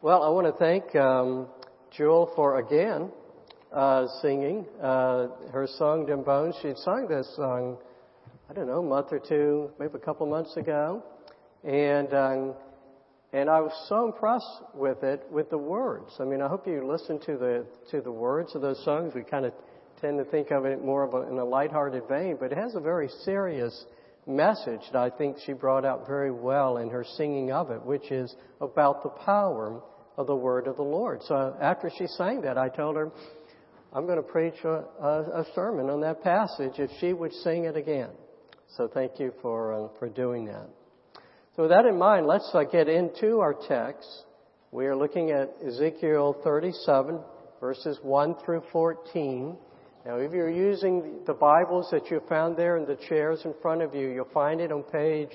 Well, I want to thank um, Jewel for again uh, singing uh, her song "Dem Bones." She'd sung this song, I don't know, a month or two, maybe a couple months ago, and um, and I was so impressed with it, with the words. I mean, I hope you listen to the to the words of those songs. We kind of tend to think of it more of a, in a lighthearted vein, but it has a very serious message that I think she brought out very well in her singing of it, which is about the power of the word of the Lord. So after she sang that, I told her, I'm going to preach a, a, a sermon on that passage if she would sing it again. So thank you for, uh, for doing that. So with that in mind, let's uh, get into our text. We are looking at Ezekiel 37, verses 1 through 14. Now, if you're using the Bibles that you found there in the chairs in front of you, you'll find it on page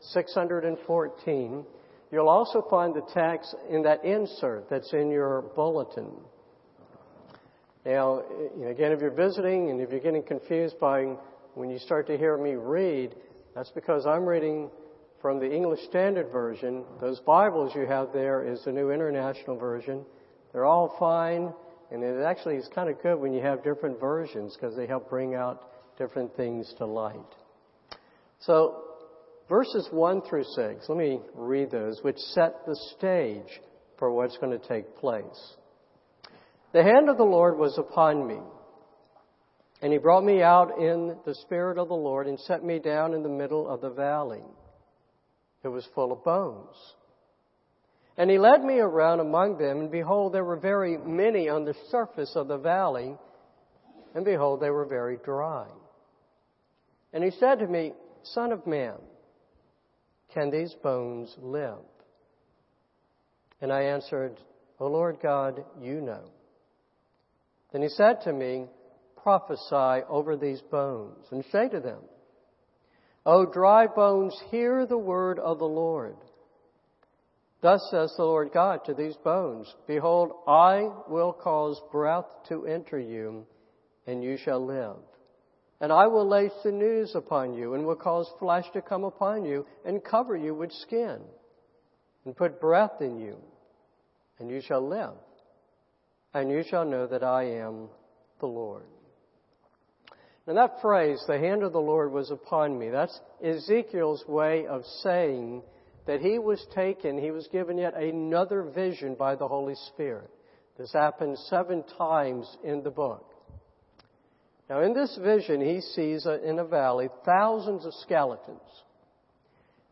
614. You'll also find the text in that insert that's in your bulletin. Now, eh, again, if you're visiting and if you're getting confused by when you start to hear me read, that's because I'm reading from the English Standard Version. Those Bibles you have there is the New International Version. They're all fine. And it actually is kind of good when you have different versions because they help bring out different things to light. So, verses 1 through 6, let me read those, which set the stage for what's going to take place. The hand of the Lord was upon me, and he brought me out in the Spirit of the Lord and set me down in the middle of the valley. It was full of bones. And he led me around among them, and behold, there were very many on the surface of the valley, and behold, they were very dry. And he said to me, Son of man, can these bones live? And I answered, O Lord God, you know. Then he said to me, Prophesy over these bones, and say to them, O dry bones, hear the word of the Lord. Thus says the Lord God to these bones Behold, I will cause breath to enter you, and you shall live. And I will lay sinews upon you, and will cause flesh to come upon you, and cover you with skin, and put breath in you, and you shall live. And you shall know that I am the Lord. Now that phrase, the hand of the Lord was upon me, that's Ezekiel's way of saying that he was taken, he was given yet another vision by the Holy Spirit. This happens seven times in the book. Now, in this vision, he sees in a valley thousands of skeletons.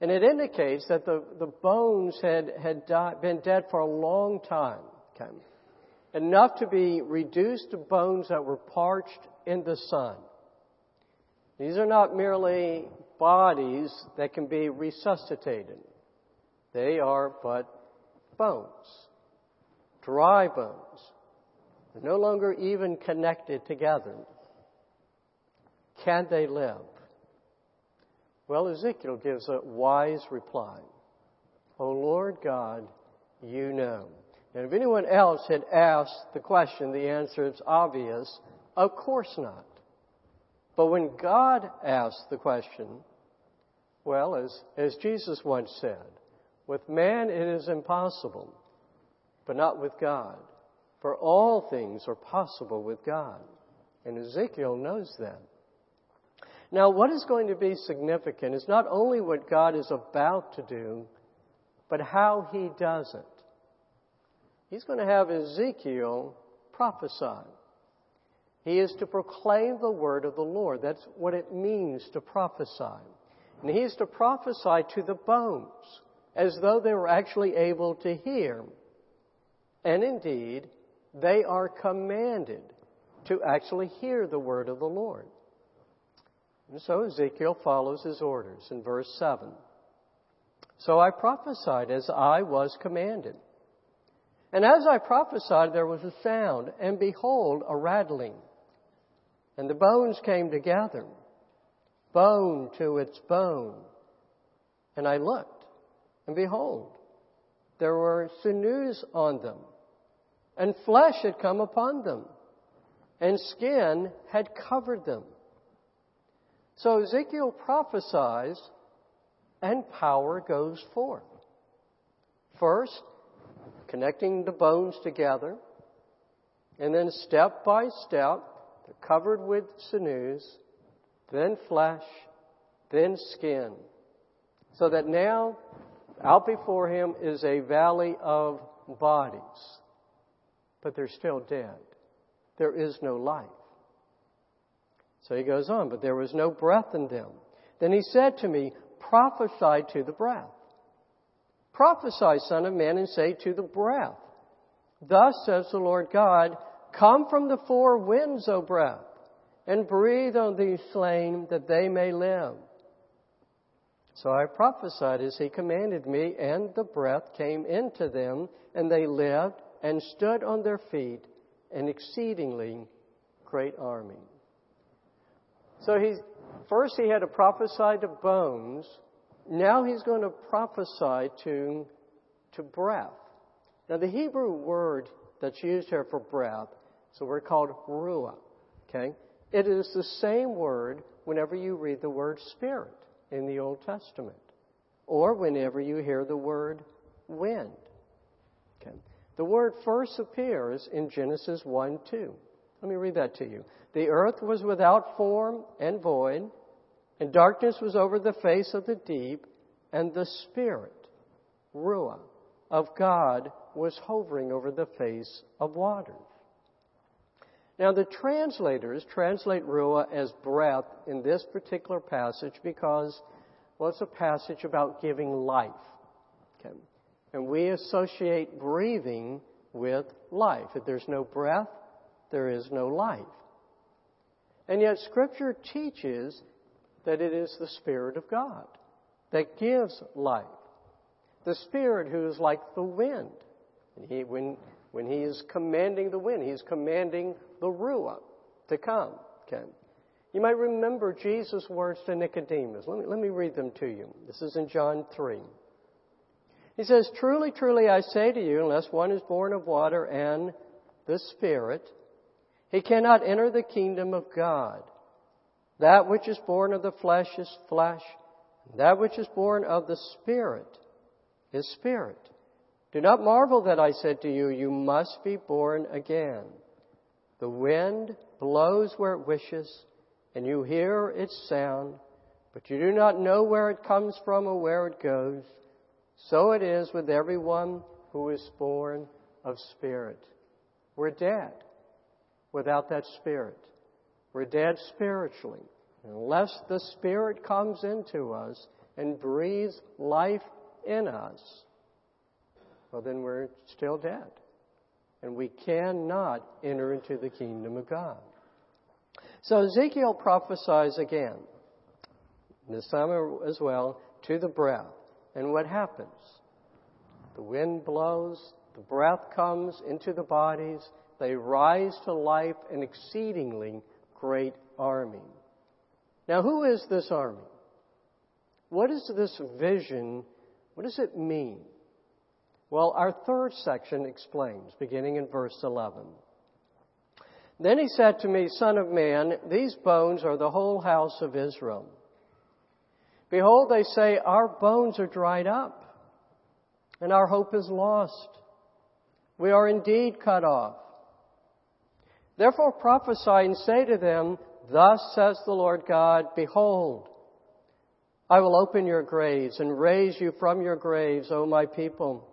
And it indicates that the, the bones had, had died, been dead for a long time. Okay? Enough to be reduced to bones that were parched in the sun. These are not merely bodies that can be resuscitated. They are but bones, dry bones. They're no longer even connected together. Can they live? Well, Ezekiel gives a wise reply. O Lord God, you know. And if anyone else had asked the question, the answer is obvious. Of course not. But when God asked the question, well, as, as Jesus once said, with man it is impossible, but not with God. For all things are possible with God. And Ezekiel knows that. Now, what is going to be significant is not only what God is about to do, but how he does it. He's going to have Ezekiel prophesy. He is to proclaim the word of the Lord. That's what it means to prophesy. And he is to prophesy to the bones as though they were actually able to hear. And indeed, they are commanded to actually hear the word of the Lord. And so Ezekiel follows his orders in verse 7. So I prophesied as I was commanded. And as I prophesied, there was a sound, and behold, a rattling. And the bones came together, bone to its bone. And I looked and behold, there were sinews on them, and flesh had come upon them, and skin had covered them. So Ezekiel prophesies, and power goes forth. First, connecting the bones together. And then step by step, they're covered with sinews, then flesh, then skin. So that now, out before him is a valley of bodies. But they're still dead. There is no life. So he goes on, but there was no breath in them. Then he said to me, prophesy to the breath. Prophesy, son of man, and say to the breath, Thus says the Lord God, Come from the four winds, O breath, and breathe on these slain that they may live. So I prophesied as he commanded me, and the breath came into them, and they lived and stood on their feet, an exceedingly great army. So he first he had to prophesy to bones. Now he's going to prophesy to to breath. Now the Hebrew word that's used here for breath is we're called ruah. Okay? It is the same word whenever you read the word spirit in the Old Testament. Or whenever you hear the word wind. Okay. The word first appears in Genesis 1 2. Let me read that to you. The earth was without form and void, and darkness was over the face of the deep, and the Spirit, Ruah, of God was hovering over the face of waters. Now, the translators translate Ruah as breath in this particular passage because, well, it's a passage about giving life. Okay. And we associate breathing with life. If there's no breath, there is no life. And yet, Scripture teaches that it is the Spirit of God that gives life. The Spirit who is like the wind. He, when, when He is commanding the wind, He's commanding the Ruah to come. Okay. You might remember Jesus' words to Nicodemus. Let me, let me read them to you. This is in John 3. He says, Truly, truly, I say to you, unless one is born of water and the Spirit, he cannot enter the kingdom of God. That which is born of the flesh is flesh. That which is born of the Spirit is spirit. Do not marvel that I said to you, you must be born again. The wind blows where it wishes, and you hear its sound, but you do not know where it comes from or where it goes. So it is with everyone who is born of spirit. We're dead without that Spirit. We're dead spiritually. Unless the Spirit comes into us and breathes life in us, well, then we're still dead. And we cannot enter into the kingdom of God. So Ezekiel prophesies again, this time as well, to the breath. And what happens? The wind blows, the breath comes into the bodies, they rise to life an exceedingly great army. Now, who is this army? What is this vision? What does it mean? Well, our third section explains, beginning in verse 11. Then he said to me, Son of man, these bones are the whole house of Israel. Behold, they say, Our bones are dried up, and our hope is lost. We are indeed cut off. Therefore prophesy and say to them, Thus says the Lord God, Behold, I will open your graves and raise you from your graves, O my people.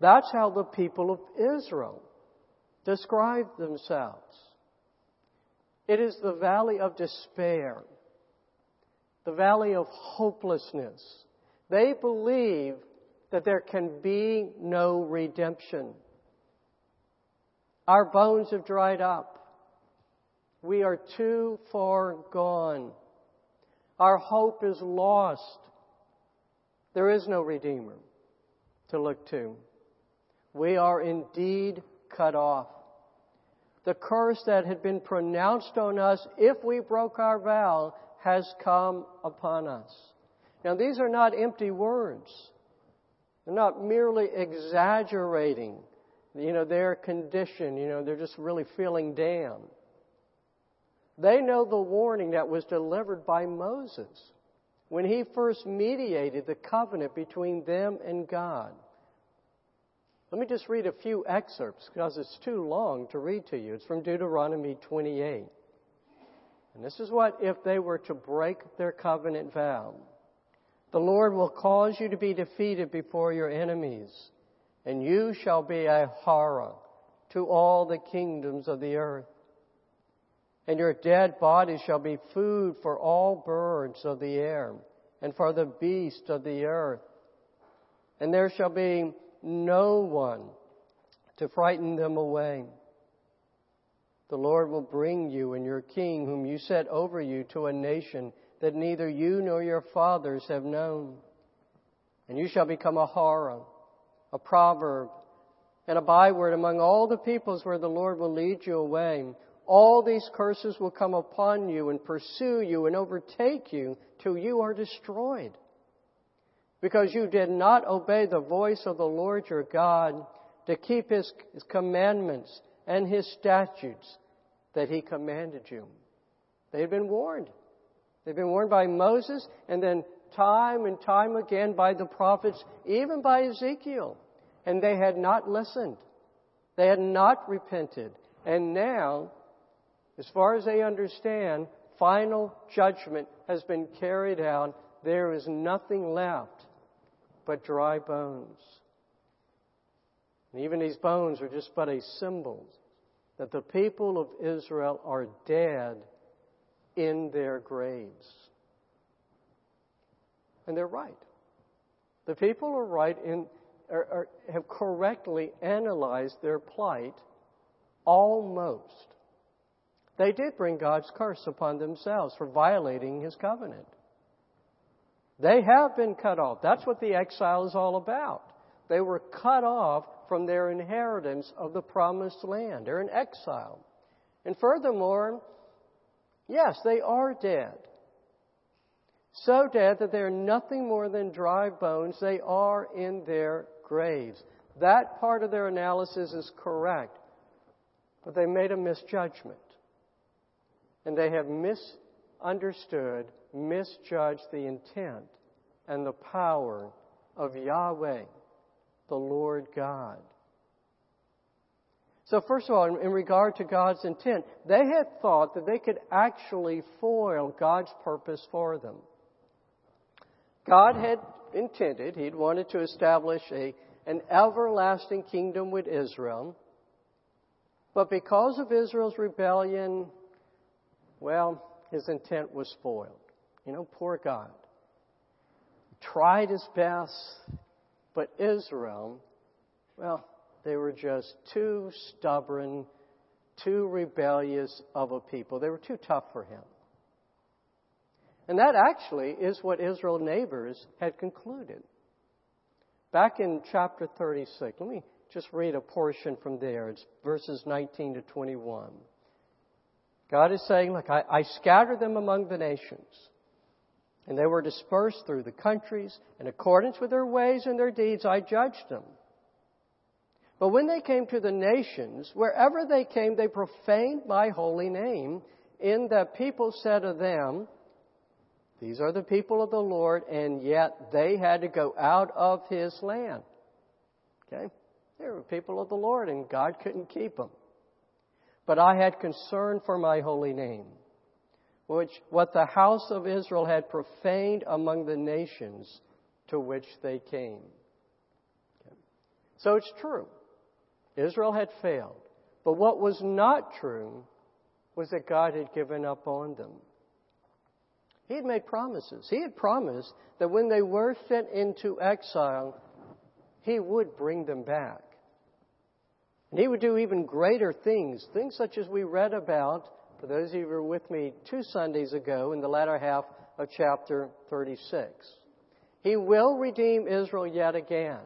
that's how the people of Israel describe themselves. It is the valley of despair, the valley of hopelessness. They believe that there can be no redemption. Our bones have dried up. We are too far gone. Our hope is lost. There is no Redeemer to look to. We are indeed cut off. The curse that had been pronounced on us if we broke our vow has come upon us. Now, these are not empty words. They're not merely exaggerating, you know, their condition. You know, they're just really feeling down. They know the warning that was delivered by Moses when he first mediated the covenant between them and God. Let me just read a few excerpts because it's too long to read to you. It's from Deuteronomy 28. And this is what if they were to break their covenant vow. The Lord will cause you to be defeated before your enemies, and you shall be a horror to all the kingdoms of the earth. And your dead body shall be food for all birds of the air, and for the beasts of the earth. And there shall be no one to frighten them away. The Lord will bring you and your king, whom you set over you, to a nation that neither you nor your fathers have known. And you shall become a horror, a proverb, and a byword among all the peoples where the Lord will lead you away. All these curses will come upon you and pursue you and overtake you till you are destroyed. Because you did not obey the voice of the Lord your God to keep his, commandments and his statutes that he commanded you. They had been warned. They've been warned by Moses and then time and time again by the prophets, even by Ezekiel. And they had not listened. They had not repented. And now, as far as they understand, final judgment has been carried out. There is nothing left but dry bones. And even these bones are just but a symbol that the people of Israel are dead in their graves. And they're right. The people are right in, are, are, have correctly analyzed their plight almost. They did bring God's curse upon themselves for violating His covenant. They have been cut off. That's what the exile is all about. They were cut off from their inheritance of the promised land. They're in exile. And furthermore, Yes, they are dead. So dead that they're nothing more than dry bones. They are in their graves. That part of their analysis is correct. But they made a misjudgment. And they have misunderstood, misjudged the intent and the power of Yahweh, the Lord God. So, first of all, in, regard to God's intent, they had thought that they could actually foil God's purpose for them. God had intended, He'd wanted to establish a, an everlasting kingdom with Israel. But because of Israel's rebellion, well, His intent was foiled. You know, poor God. Tried his best, but Israel, well, they were just too stubborn, too rebellious of a people. They were too tough for him. And that actually is what Israel's neighbors had concluded. Back in chapter 36, let me just read a portion from there. It's verses 19 to 21. God is saying, Look, I, I them among the nations, and they were dispersed through the countries. In accordance with their ways and their deeds, I judged them. But when they came to the nations, wherever they came, they profaned my holy name, in that people said of them, These are the people of the Lord, and yet they had to go out of his land. Okay? They were people of the Lord, and God couldn't keep them. But I had concern for my holy name, which what the house of Israel had profaned among the nations to which they came. Okay. So it's true. Israel had failed. But what was not true was that God had given up on them. He had made promises. He had promised that when they were sent into exile, He would bring them back. And He would do even greater things, things such as we read about, for those of you who were with me two Sundays ago in the latter half of chapter 36. He will redeem Israel yet again,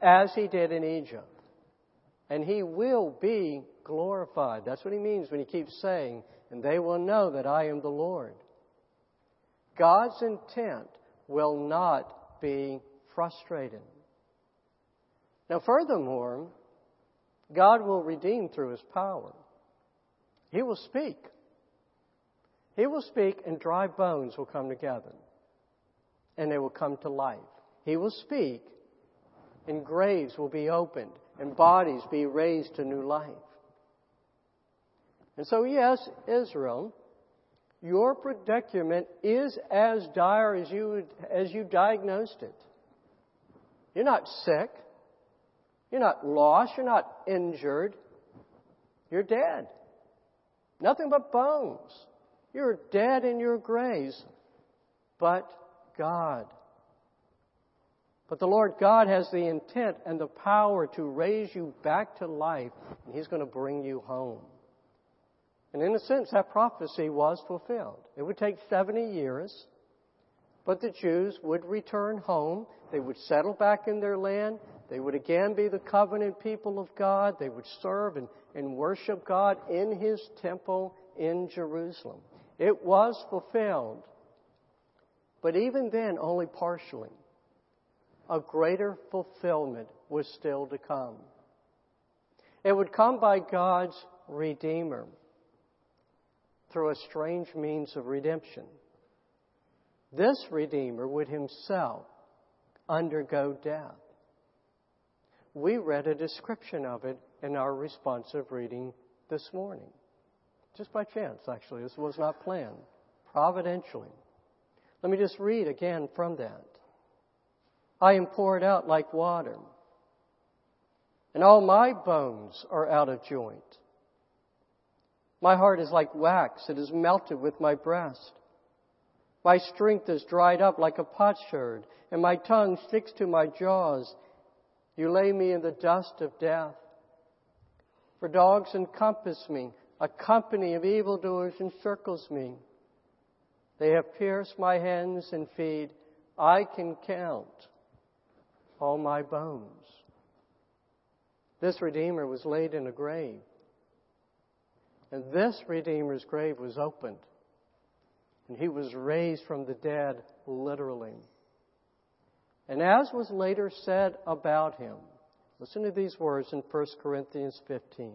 as He did in Egypt. And he will be glorified. That's what he means when he keeps saying, and they will know that I am the Lord. God's intent will not be frustrated. Now, furthermore, God will redeem through his power. He will speak. He will speak, and dry bones will come together, and they will come to life. He will speak, and graves will be opened, and bodies be raised to new life. And so, yes, Israel, your predicament is as dire as you, as you diagnosed it. You're not sick. You're not lost. You're not injured. You're dead. Nothing but bones. You're dead in your graves. But God. But the Lord God has the intent and the power to raise you back to life, and He's going to bring you home. And in a sense, that prophecy was fulfilled. It would take 70 years, but the Jews would return home. They would settle back in their land. They would again be the covenant people of God. They would serve and, and worship God in His temple in Jerusalem. It was fulfilled. But even then, only partially. A greater fulfillment was still to come. It would come by God's Redeemer through a strange means of redemption. This Redeemer would himself undergo death. We read a description of it in our responsive reading this morning. Just by chance, actually. This was not planned. Providentially. Let me just read again from that. I am poured out like water, and all my bones are out of joint. My heart is like wax, it is melted with my breast. My strength is dried up like a potsherd, and my tongue sticks to my jaws. You lay me in the dust of death. For dogs encompass me, a company of evildoers encircles me. They have pierced my hands and feet. I can count all my bones. This Redeemer was laid in a grave. And this Redeemer's grave was opened. And he was raised from the dead, literally. And as was later said about him, listen to these words in 1 Corinthians 15.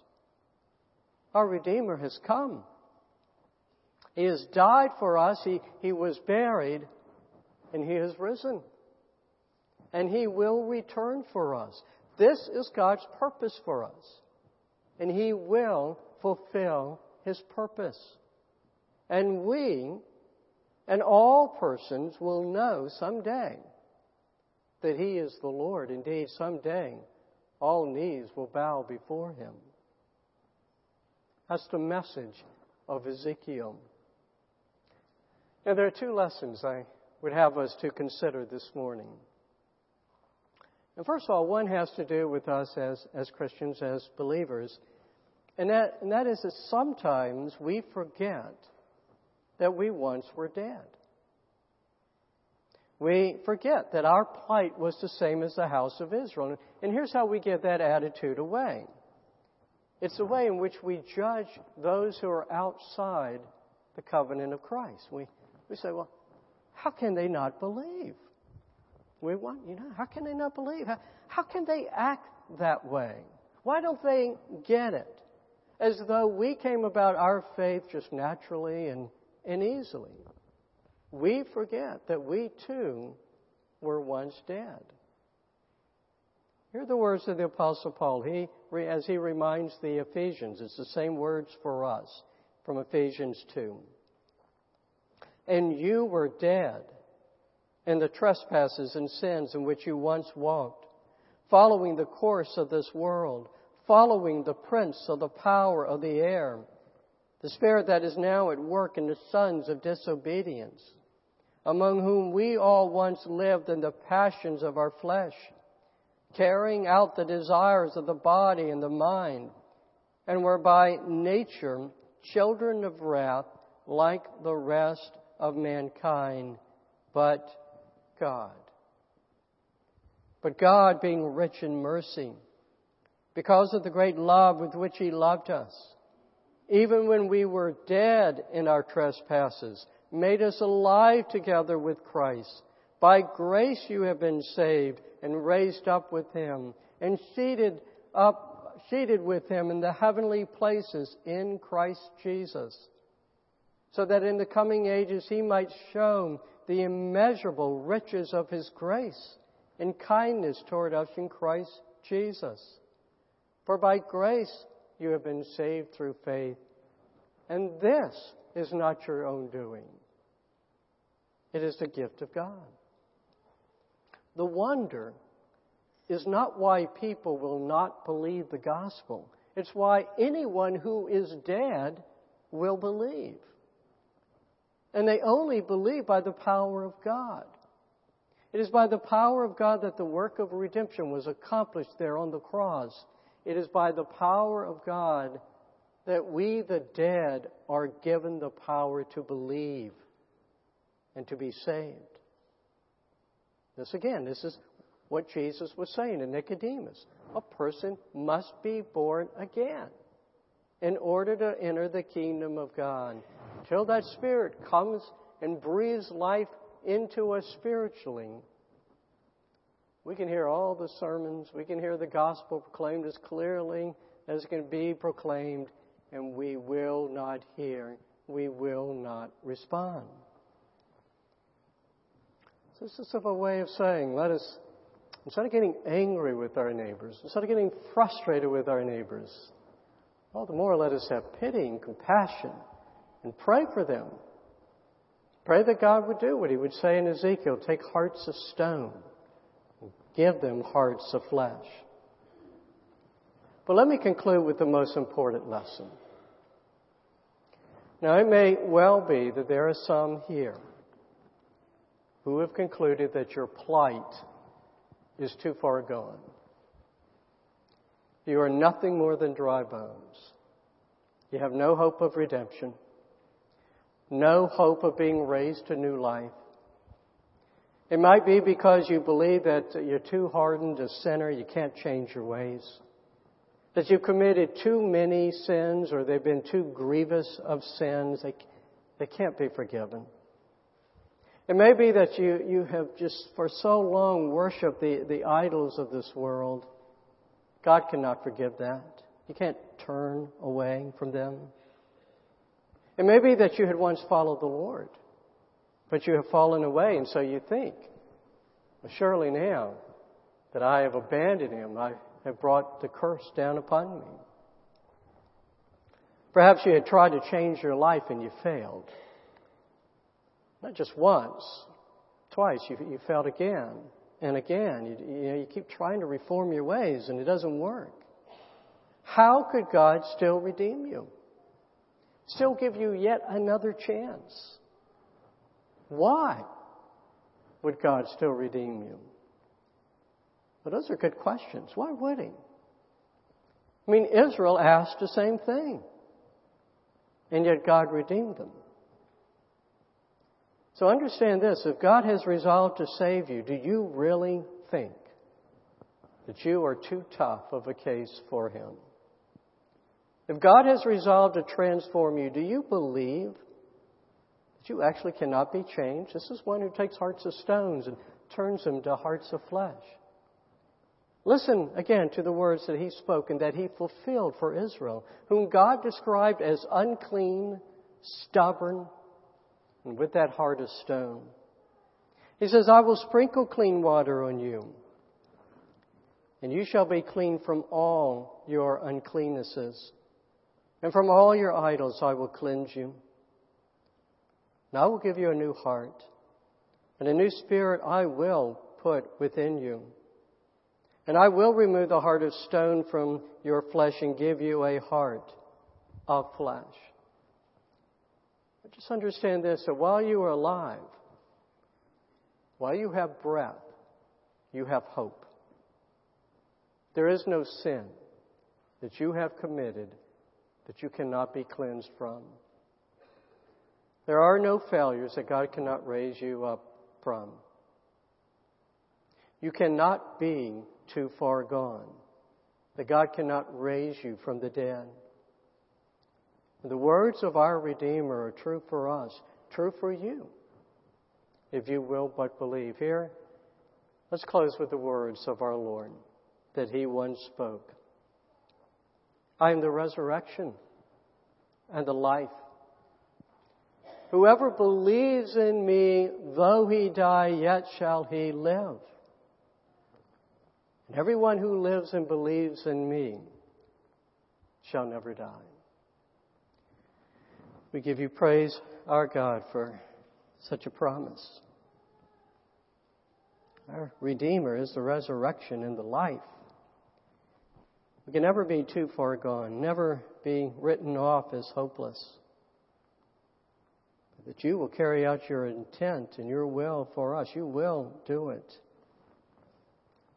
Our Redeemer has come. He has died for us, he, he was buried, and he has risen. And he will return for us. This is God's purpose for us. And he will fulfill his purpose. And we and all persons will know someday that he is the Lord. Indeed, someday all knees will bow before him. That's the message of Ezekiel. Now, there are two lessons I would have us to consider this morning. And first of all, one has to do with us as, as Christians, as believers. And that, and that is that sometimes we forget that we once were dead. We forget that our plight was the same as the house of Israel. And here's how we get that attitude away it's the way in which we judge those who are outside the covenant of Christ. We, we say, well, how can they not believe? We want, you know, how can they not believe? How, how can they act that way? Why don't they get it? as though we came about our faith just naturally and, and easily. We forget that we too were once dead. Here are the words of the Apostle Paul. He, as he reminds the Ephesians, it's the same words for us from Ephesians 2. And you were dead in the trespasses and sins in which you once walked, following the course of this world following the prince of the power of the air, the spirit that is now at work in the sons of disobedience, among whom we all once lived in the passions of our flesh, carrying out the desires of the body and the mind, and were by nature children of wrath like the rest of mankind, but God. But God, being rich in mercy, because of the great love with which He loved us, even when we were dead in our trespasses, made us alive together with Christ. By grace you have been saved and raised up with Him and seated up, seated with Him in the heavenly places in Christ Jesus, so that in the coming ages He might show the immeasurable riches of His grace and kindness toward us in Christ Jesus. For by grace you have been saved through faith. And this is not your own doing. It is the gift of God. The wonder is not why people will not believe the gospel. It's why anyone who is dead will believe. And they only believe by the power of God. It is by the power of God that the work of redemption was accomplished there on the cross. It is by the power of God that we, the dead, are given the power to believe and to be saved. This again, this is what Jesus was saying to Nicodemus. A person must be born again in order to enter the kingdom of God. Till that Spirit comes and breathes life into us spiritually. We can hear all the sermons, we can hear the gospel proclaimed as clearly as it can be proclaimed, and we will not hear, we will not respond. This is of a way of saying, let us, instead of getting angry with our neighbors, instead of getting frustrated with our neighbors, all the more let us have pity and compassion and pray for them. Pray that God would do what He would say in Ezekiel take hearts of stone, give them hearts of flesh. But let me conclude with the most important lesson. Now, it may well be that there are some here who have concluded that your plight is too far gone. You are nothing more than dry bones. You have no hope of redemption no hope of being raised to new life. It might be because you believe that you're too hardened a sinner, you can't change your ways. That you've committed too many sins or they've been too grievous of sins, they, they can't be forgiven. It may be that you, you have just for so long worshiped the, the idols of this world. God cannot forgive that. You can't turn away from them. It may be that you had once followed the Lord, but you have fallen away, and so you think, well, surely now that I have abandoned him, I have brought the curse down upon me. Perhaps you had tried to change your life and you failed. Not just once, twice, you, you failed again and again. You, you, know, you keep trying to reform your ways and it doesn't work. How could God still redeem you? still give you yet another chance. Why would God still redeem you? Well, those are good questions. Why would He? I mean, Israel asked the same thing, and yet God redeemed them. So understand this if God has resolved to save you, do you really think that you are too tough of a case for Him? If God has resolved to transform you, do you believe that you actually cannot be changed? This is one who takes hearts of stones and turns them to hearts of flesh. Listen again to the words that he spoke and that he fulfilled for Israel, whom God described as unclean, stubborn, and with that heart of stone. He says, I will sprinkle clean water on you, and you shall be clean from all your uncleannesses. And from all your idols I will cleanse you. And I will give you a new heart, and a new spirit I will put within you. And I will remove the heart of stone from your flesh and give you a heart of flesh. Just understand this that while you are alive, while you have breath, you have hope. There is no sin that you have committed that you cannot be cleansed from. There are no failures that God cannot raise you up from. You cannot be too far gone, that God cannot raise you from the dead. The words of our Redeemer are true for us, true for you, if you will but believe. Here, let's close with the words of our Lord that He once spoke. I am the resurrection and the life. Whoever believes in me, though he die, yet shall he live. And everyone who lives and believes in me shall never die. We give you praise, our God, for such a promise. Our Redeemer is the resurrection and the life. We can never be too far gone, never be written off as hopeless. But that you will carry out your intent and your will for us. You will do it.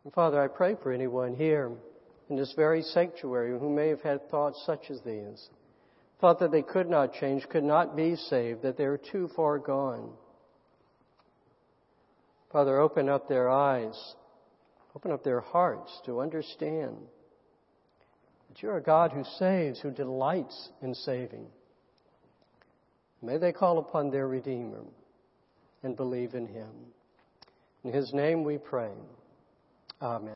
And Father, I pray for anyone here in this very sanctuary who may have had thoughts such as these. Thought that they could not change, could not be saved, that they were too far gone. Father, open up their eyes, open up their hearts to understand that you're a God who saves, who delights in saving. May they call upon their Redeemer and believe in Him. In His name we pray. Amen.